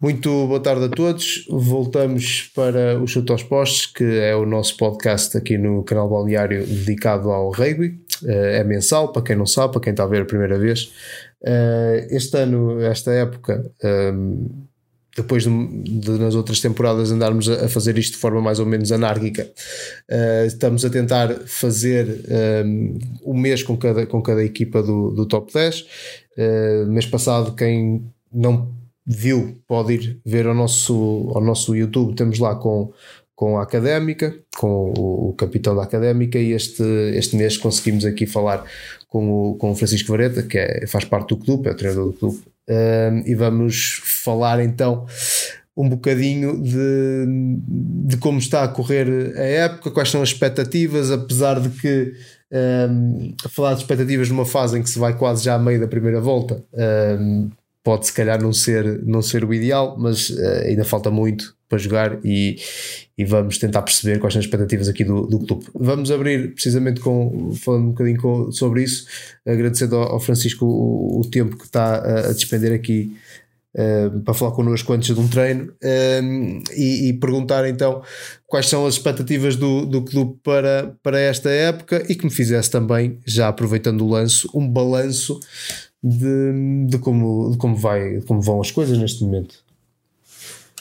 Muito boa tarde a todos. Voltamos para o Chute aos Postos, que é o nosso podcast aqui no canal Balneário dedicado ao rugby. Eh, é mensal, para quem não sabe, para quem está a ver a primeira vez. Eh, este ano, esta época, ehm, depois de, de, nas outras temporadas andarmos a, fazer isto de forma mais ou menos anárquica, eh, estamos a tentar fazer um, um mês com cada, com cada equipa do, do top 10. mês passado, quem não viu, pode ir ver ao nosso, ao nosso YouTube, temos lá com, com a Académica, com o, o capitão da Académica, e este, este mês conseguimos aqui falar com o, com o Francisco Vareta, que é, faz parte do clube, é o treinador do clube, um, e vamos falar então um bocadinho de, de como está a correr a época, quais são as expectativas, apesar de que um, falar de expectativas numa fase em que se vai quase já a meio da primeira volta, um, pode se calhar não ser, não ser o ideal, mas uh, ainda falta muito para jogar e, e vamos tentar perceber quais são as expectativas aqui do, do clube. Vamos abrir precisamente com, falando um bocadinho com, sobre isso, agradecendo ao, ao Francisco o, o, tempo que está a, a despender aqui uh, para falar connosco antes de um treino uh, e, e, perguntar então quais são as expectativas do, do clube para, para esta época e que me fizesse também, já aproveitando o lance, um balanço de, de, como, de como, vai, como vão as coisas neste momento.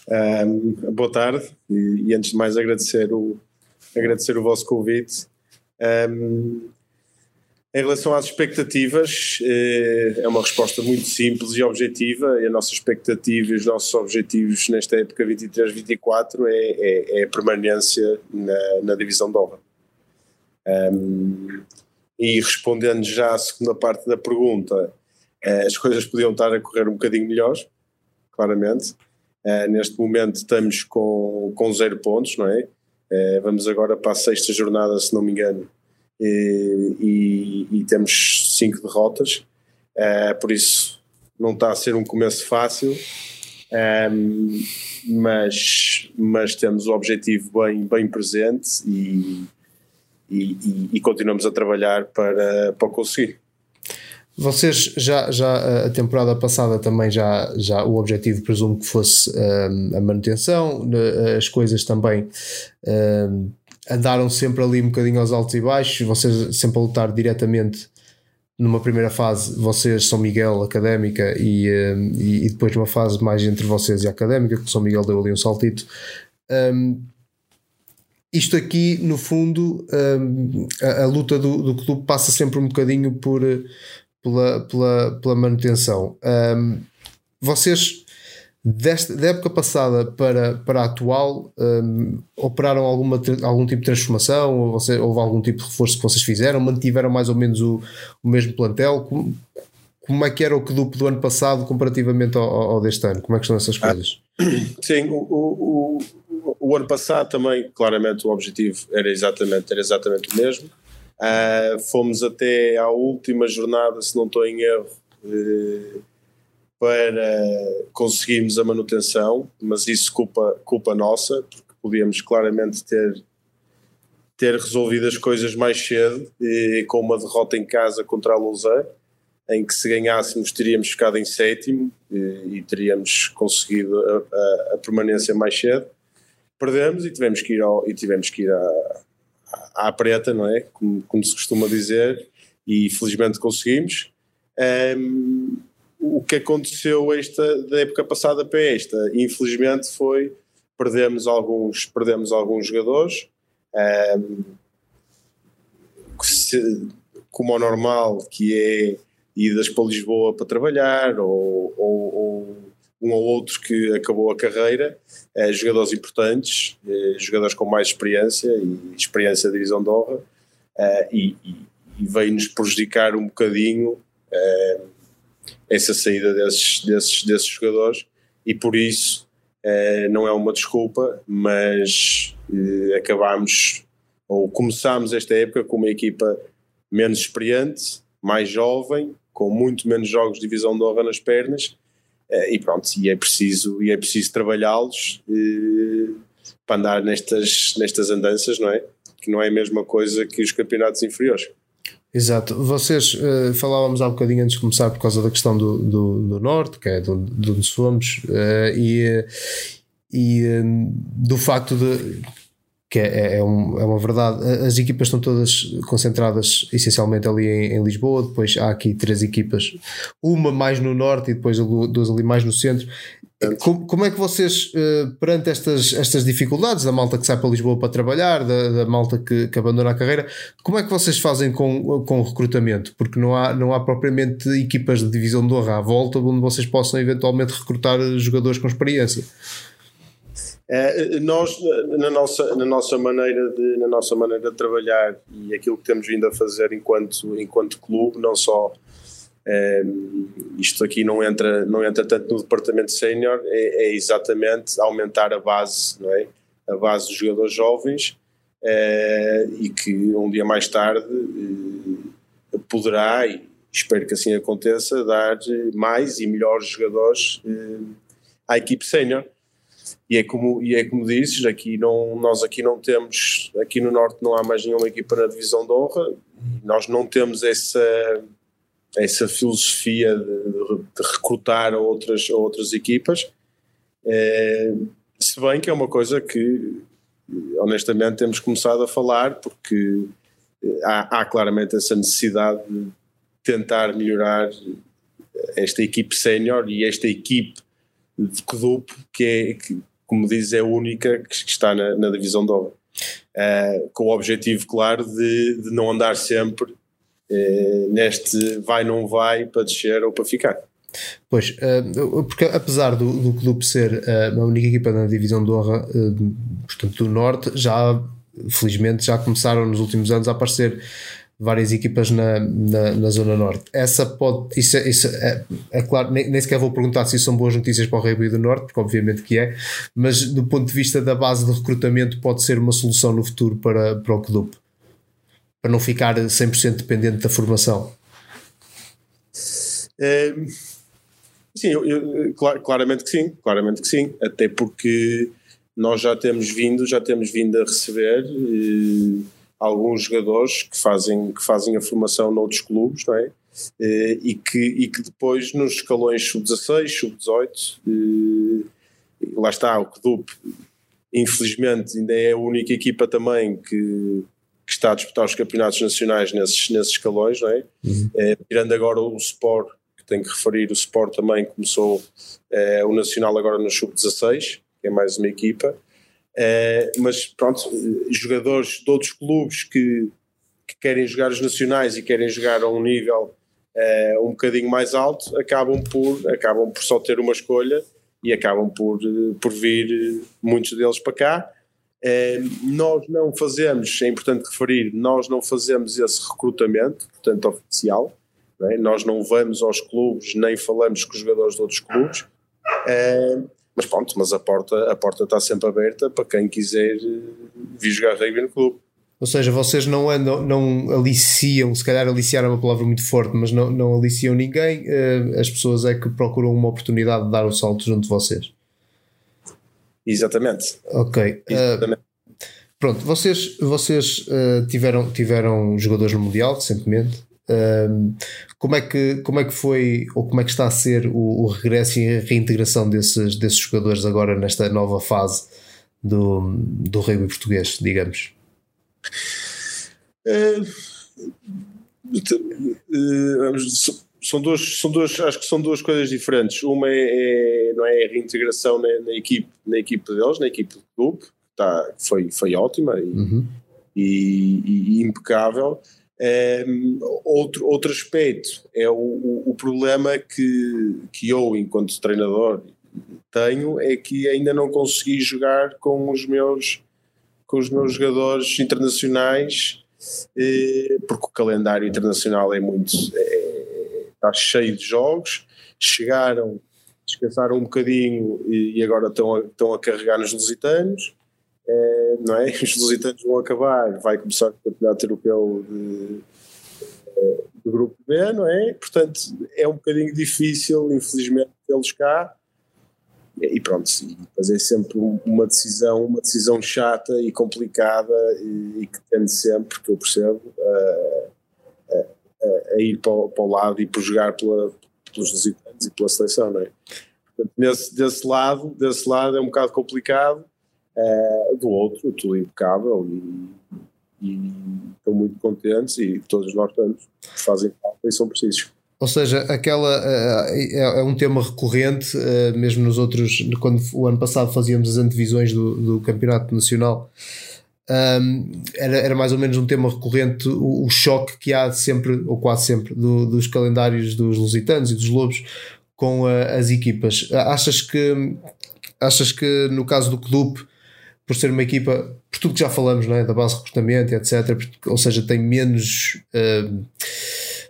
Um, boa tarde e, e, antes de mais agradecer o, agradecer o vosso convite. Um, em relação às expectativas, eh, é uma resposta muito simples e objetiva. E a nossa expectativa e os nossos objetivos nesta época 23-24 é, é, é, a permanência na, na divisão de honra. Um, e respondendo já à segunda parte da pergunta, as coisas podiam estar a correr um bocadinho melhores, claramente. Eh, neste momento estamos com, com zero pontos, não é? Eh, vamos agora para a sexta jornada, se não me engano, e, e, e temos cinco derrotas, por isso não está a ser um começo fácil, mas, mas temos o objetivo bem, bem presente e, e, e, continuamos a trabalhar para, para conseguir. Vocês já, já a temporada passada também já, já o objetivo presumo que fosse um, a manutenção, as coisas também um, andaram sempre ali um bocadinho aos altos e baixos, vocês sempre a lutar diretamente numa primeira fase, vocês São Miguel Académica e, um, e, depois numa fase mais entre vocês e a Académica, que São Miguel deu ali um saltito. Um, isto aqui, no fundo, um, a, a, luta do, do clube passa sempre um bocadinho por, pela, pela, pela manutenção. Um, vocês, desta, da época passada para, para a atual, um, operaram alguma, algum tipo de transformação? Ou você, houve algum tipo de reforço que vocês fizeram? Mantiveram mais ou menos o, o mesmo plantel? Como, como é que era o que do, do ano passado comparativamente ao, ao, deste ano? Como é que estão essas coisas? Ah, sim, o, o, o, o, ano passado também, claramente, o objetivo era exatamente, era exatamente o mesmo. Uh, fomos até à última jornada, se não estou em erro, uh, para conseguirmos a manutenção, mas isso culpa, culpa nossa, porque podíamos claramente ter, ter resolvido as coisas mais cedo, e, com uma derrota em casa contra a Lausanne, em que se ganhássemos teríamos ficado em sétimo e, e teríamos conseguido a, a, a, permanência mais cedo. Perdemos e tivemos que ir, ao, e tivemos que ir a, à preta, não é? Como, como se costuma dizer, e felizmente conseguimos. Um, o que aconteceu esta, da época passada para esta, infelizmente, foi perdemos alguns, perdemos alguns jogadores. Um, se, como ao normal, que é idas para Lisboa para trabalhar, ou, ou, ou um ou outro que acabou a carreira, é, jogadores importantes, é, jogadores com mais experiência e experiência de divisão de honra, é, e, e, veio-nos prejudicar um bocadinho essa saída desses, desses, desses jogadores, e por isso não é uma desculpa, mas acabámos ou começámos esta época com uma equipa menos experiente, mais jovem, com muito menos jogos de divisão de honra nas pernas eh, e pronto, e é preciso, e é preciso trabalhá-los eh, para andar nestas, nestas andanças, não é? Que não é a mesma coisa que os campeonatos inferiores. Exato. Vocês uh, falávamos há um bocadinho antes de começar por causa da questão do, do, do Norte, que é de onde somos, uh, e, e uh, do facto de que é, é, um, é, uma verdade. As equipas estão todas concentradas essencialmente ali em, em, Lisboa, depois há aqui três equipas, uma mais no norte e depois duas ali mais no centro. Como, como é que vocês, eh, perante estas, estas dificuldades, da malta que sai para Lisboa para trabalhar, da, da malta que, que, abandona a carreira, como é que vocês fazem com, com o recrutamento? Porque não há, não há propriamente equipas de divisão de honra à volta onde vocês possam eventualmente recrutar jogadores com experiência. É, nós, na nossa, na, nossa maneira de, na nossa maneira de trabalhar e aquilo que temos vindo a fazer enquanto, enquanto clube, não só isto aqui não entra, não entra tanto no departamento sénior, é, é, exatamente aumentar a base, não é? a base dos jogadores jovens e que um dia mais tarde eh, poderá, e espero que assim aconteça, dar mais e melhores jogadores eh, à equipe sénior e é como e é como dizes aqui não nós aqui não temos aqui no norte não há mais nenhuma equipa na divisão de honra. Nós não temos essa essa filosofia de, de recrutar outras outras equipas. É, se bem que é uma coisa que honestamente temos começado a falar porque há, há claramente essa necessidade de tentar melhorar esta equipe sénior e esta equipe de Codupo que é que, como diz, é a única que está na, na divisão de honra. Uh, com o objetivo, claro, de, de não andar sempre uh, neste vai, não vai para descer ou para ficar. Pois, uh, porque apesar do, do clube ser a única equipa na divisão de honra, portanto, do Norte, já felizmente já começaram nos últimos anos a aparecer várias equipas na, na, na, Zona Norte. Essa pode, isso, é, isso é, é, claro, nem, nem sequer vou perguntar se são boas notícias para o Rugby do Norte, porque obviamente que é, mas do ponto de vista da base de recrutamento, pode ser uma solução no futuro para, para o CDUP, para não ficar 100% dependente da formação. É, sim, eu, eu, claramente que sim, claramente que sim, até porque nós já temos vindo, já temos vindo a receber. Eh, alguns jogadores que fazem, que fazem a formação noutros clubes, não é? Eh, e que, e que depois nos escalões sub-16, sub-18, eh, lá está, o CDUP, infelizmente, ainda é a única equipa também que, que está a disputar os campeonatos nacionais nesses, nesses escalões, não é? Uhum. é tirando agora o Sport, que tenho que referir, o Sport também começou é, o Nacional agora no sub-16, que é mais uma equipa. Uh, mas pronto, jogadores de outros clubes que, que, querem jogar os nacionais e querem jogar a um nível uh, um bocadinho mais alto acabam por, acabam por só ter uma escolha e acabam por, por vir muitos deles para cá. Uh, nós não fazemos, é importante referir, nós não fazemos esse recrutamento, portanto, oficial. Não é? Nós não vamos aos clubes nem falamos com os jogadores de outros clubes. Uh, mas pronto, mas a porta, a porta está sempre aberta para quem quiser eh, vir jogar rugby no clube. Ou seja, vocês não andam, não aliciam, se calhar aliciar é uma palavra muito forte, mas não, não aliciam ninguém, eh, as pessoas é que procuram uma oportunidade de dar o salto junto de vocês. Exatamente. Ok. Eh, Exatamente. Uh, pronto, vocês, vocês uh, tiveram, tiveram jogadores no Mundial recentemente como, é que, como é que foi ou como é que está a ser o, o regresso e a reintegração desses, desses jogadores agora nesta nova fase do, do rugby português, digamos? Uh, são duas, são duas, acho que são duas coisas diferentes. Uma é, é não é a reintegração na, na, equipe, na equipe deles, na equipe do clube, tá, foi, foi ótima e, uhum. e, e impecável. Um, outro, outro aspecto é o, o, o, problema que, que eu, enquanto treinador, tenho é que ainda não consegui jogar com os meus, com os meus jogadores internacionais, eh, porque o calendário internacional é muito. É, está cheio de jogos. Chegaram, descansaram um bocadinho e, e agora estão a, estão a carregar nos lusitanos é, não é? Os lusitanos vão acabar, vai começar o campeonato europeu de, eh, do grupo B, não é? Portanto, é um bocadinho difícil, infelizmente, tê-los cá. E pronto, mas é sempre uma decisão, uma decisão chata e complicada e, e que tende sempre, que eu percebo, a, a, a ir para o, para o, lado e por jogar pela, pelos visitantes e pela seleção, não é? Portanto, nesse, desse lado, desse lado é um bocado complicado, uh, do outro, tudo impecável e, e estão muito contentes e todos nós estamos, fazem falta e são precisos. Ou seja, aquela é, é um tema recorrente, mesmo nos outros, quando o ano passado fazíamos as antevisões do, do campeonato nacional, um, era, era mais ou menos um tema recorrente o, o, choque que há sempre, ou quase sempre, do, dos calendários dos lusitanos e dos lobos com a, as equipas. Achas que, achas que no caso do clube, por ser uma equipa, por tudo que já falamos, não é? da base de recrutamento, etc., ou seja, tem menos. Uh,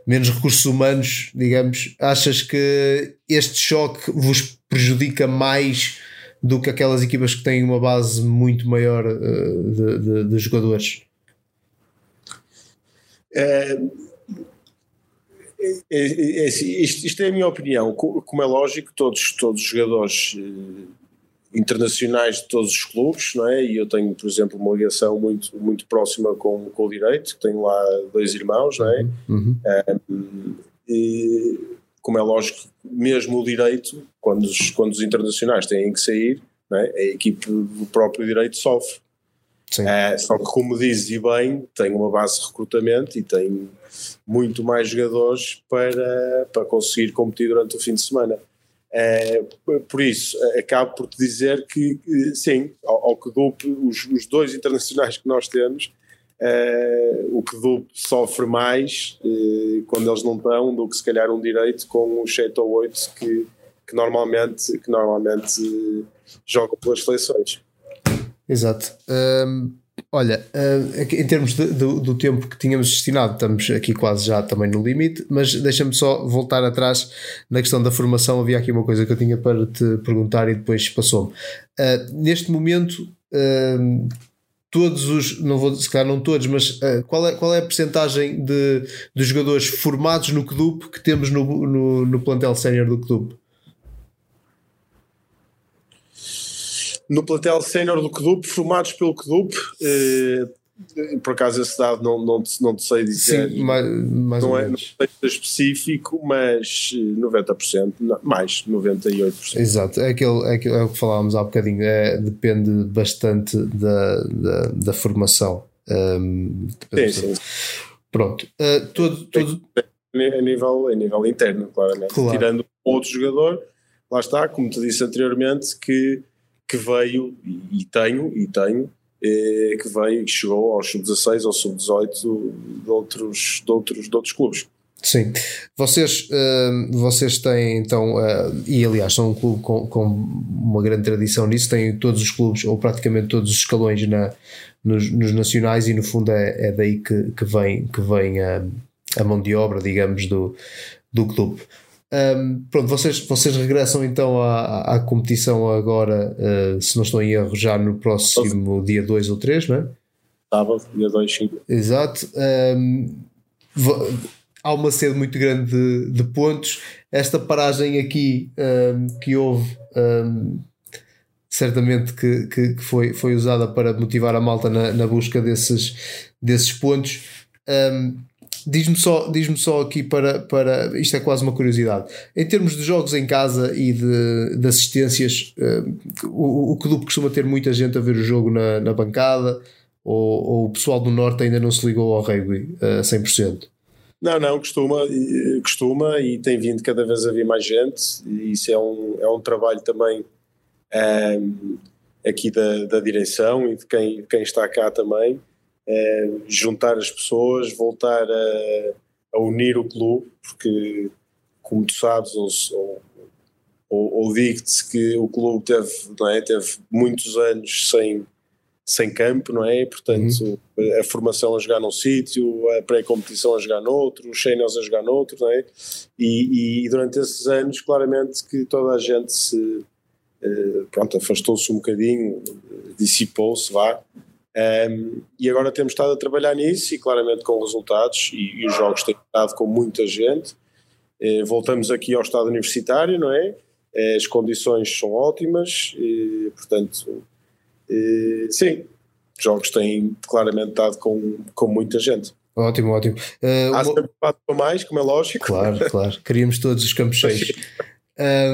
menos recursos humanos, digamos, achas que este choque vos prejudica mais do que aquelas equipas que têm uma base muito maior uh, de, de, de, jogadores? É, é, é, é isto, isto, é a minha opinião. Como é lógico, todos, todos os jogadores eh, internacionais de todos os clubes, não é? E eu tenho, por exemplo, uma ligação muito, muito próxima com, com o direito, que tenho lá dois irmãos, não é? Uhum. Um, e, como é lógico, mesmo o direito, quando os, quando os internacionais têm que sair, não é? a equipe do próprio direito sofre. Uh, só que, como dizes e bem, tem uma base de recrutamento e tem muito mais jogadores para, para conseguir competir durante o fim de semana. É, por isso, acabo por te dizer que, sim, ao, que dupe, os, os, dois internacionais que nós temos, é, o que dupe sofre mais é, quando eles não estão do que se calhar um direito com os 7 ou 8 que, que normalmente, que normalmente jogam pelas seleções. Exato. Um Olha, uh, em termos de, do, do, tempo que tínhamos destinado, estamos aqui quase já também no limite, mas deixa-me só voltar atrás na questão da formação. Havia aqui uma coisa que eu tinha para te perguntar e depois passou-me. Uh, neste momento, uh, todos os, não vou se calhar não todos, mas qual, é, qual é a percentagem de, de jogadores formados no clube que temos no, no, no plantel sénior do clube? No plantel sénior do clube, formados pelo clube. Eh, por acaso esse dado não, não, não te sei dizer. Sim, mais, mais não, é, não sei específico, mas 90%, não, mais 98%. Exato, é, aquele, é, aquele, é o que falávamos há bocadinho, é, depende bastante da, da, da formação. Um, sim, sim. Pronto, uh, todo, todo... A, nível, a nível interno, claramente. Claro. Tirando outro jogador, lá está, como te disse anteriormente, que que veio, e tenho, e tenho, eh, que veio e chegou aos sub-16 ou sub-18 de outros, de, outros, de outros clubes. Sim, vocês, uh, vocês têm então, uh, e aliás são um clube com, com, uma grande tradição nisso, têm todos os clubes, ou praticamente todos os escalões na, nos, nos nacionais, e no fundo é, é daí que, que vem, que vem a, a mão de obra, digamos, do, do clube. Um, pronto, vocês, vocês regressam então à, à competição agora, uh, se não estou em erro, já no próximo dia 2 ou 3, não é? Sábado, dia 2, sim. Exato. Um, há uma sede muito grande de, de pontos. Esta paragem aqui um, que houve, certamente que, que, que, foi, foi usada para motivar a malta na, na busca desses, desses pontos. Um, Diz-me só, diz só aqui para, para. Isto é quase uma curiosidade. Em termos de jogos em casa e de, de assistências, uh, o, o clube costuma ter muita gente a ver o jogo na, na bancada ou, ou o pessoal do Norte ainda não se ligou ao rugby a uh, 100%? Não, não, costuma, costuma e tem vindo cada vez a vir mais gente, e isso é um, é um trabalho também um, ehm, aqui da, da direção e de quem, quem está cá também é, juntar as pessoas, voltar a, a, unir o clube, porque, como tu sabes, ou, ou, ou digo-te que o clube teve, não é, teve muitos anos sem, sem campo, não é? Portanto, uhum. a formação a jogar num sítio, a pré-competição a jogar noutro, os seniors a jogar noutro, não é? E, e, durante esses anos, claramente que toda a gente se, eh, pronto, afastou-se um bocadinho, dissipou-se, vá, um, e agora temos estado a trabalhar nisso e claramente com resultados e, e os jogos têm estado com muita gente. Eh, voltamos aqui ao estado universitário, não é? Eh, as condições são ótimas, e, portanto, sim, os jogos têm claramente estado com, com muita gente. Ótimo, ótimo. Uh, Há sempre para mais, como é lógico. Claro, claro. Queríamos todos os campos cheios.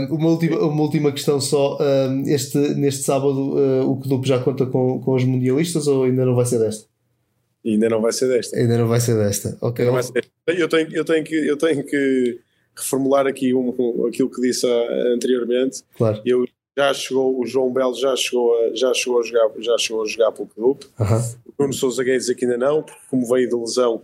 Uma, última, uma última questão só. Este, neste sábado, uh, o clube já conta com, com os mundialistas ou ainda não vai ser desta? Ainda não vai ser desta. Ainda não vai ser desta. Ok. Ser. Eu, tenho, eu, tenho que, eu tenho que reformular aqui um, um, aquilo que disse anteriormente. Claro. Eu já chegou, o João Belo já chegou a, já chegou a jogar, já chegou a jogar pelo clube. -huh. O Bruno Sousa Guedes aqui ainda não, porque como veio de lesão,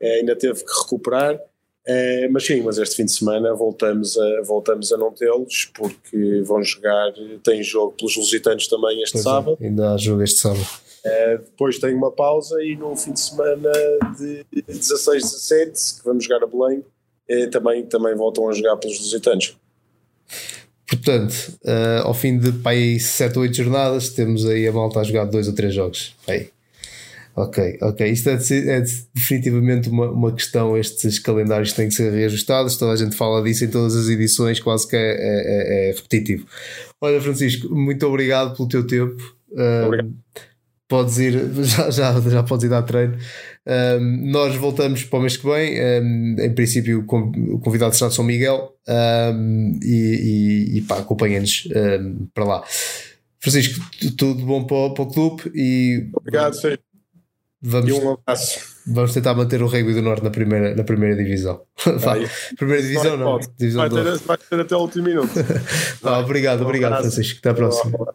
eh, ainda teve que recuperar. É, mas sim, mas este fim de semana voltamos a, voltamos a não tê-los porque vão jogar, tem jogo pelos Lusitanos também este pois sábado. É, ainda há jogo este sábado. É, depois tem uma pausa e no fim de semana de 16, 17, que vamos jogar a Belém, é, também, também voltam a jogar pelos Lusitanos. Portanto, uh, ao fim de pai, 7 ou 8 jornadas, temos aí a malta a jogar dois ou três jogos. Aí. Ok, ok. Isto é, é definitivamente uma, uma questão. Estes calendários têm que ser reajustados. Toda a gente fala disso em todas as edições, quase que é, é, é repetitivo. Olha, Francisco, muito obrigado pelo teu tempo. Um, podes ir, já, já, já podes ir dar treino. Um, nós voltamos para o mês que vem. Um, em princípio, o convidado será São Miguel e, e, e pá, acompanha-nos para lá. Francisco, tudo bom para, para o clube e. Obrigado, Sérgio. Vamos, e um abraço. Vamos tentar manter o Rugby do Norte na primeira, na primeira divisão. Vai. primeira divisão, não. Divisão vai, ter, vai ter até o último minuto. obrigado, obrigado, Francisco. Até à próxima.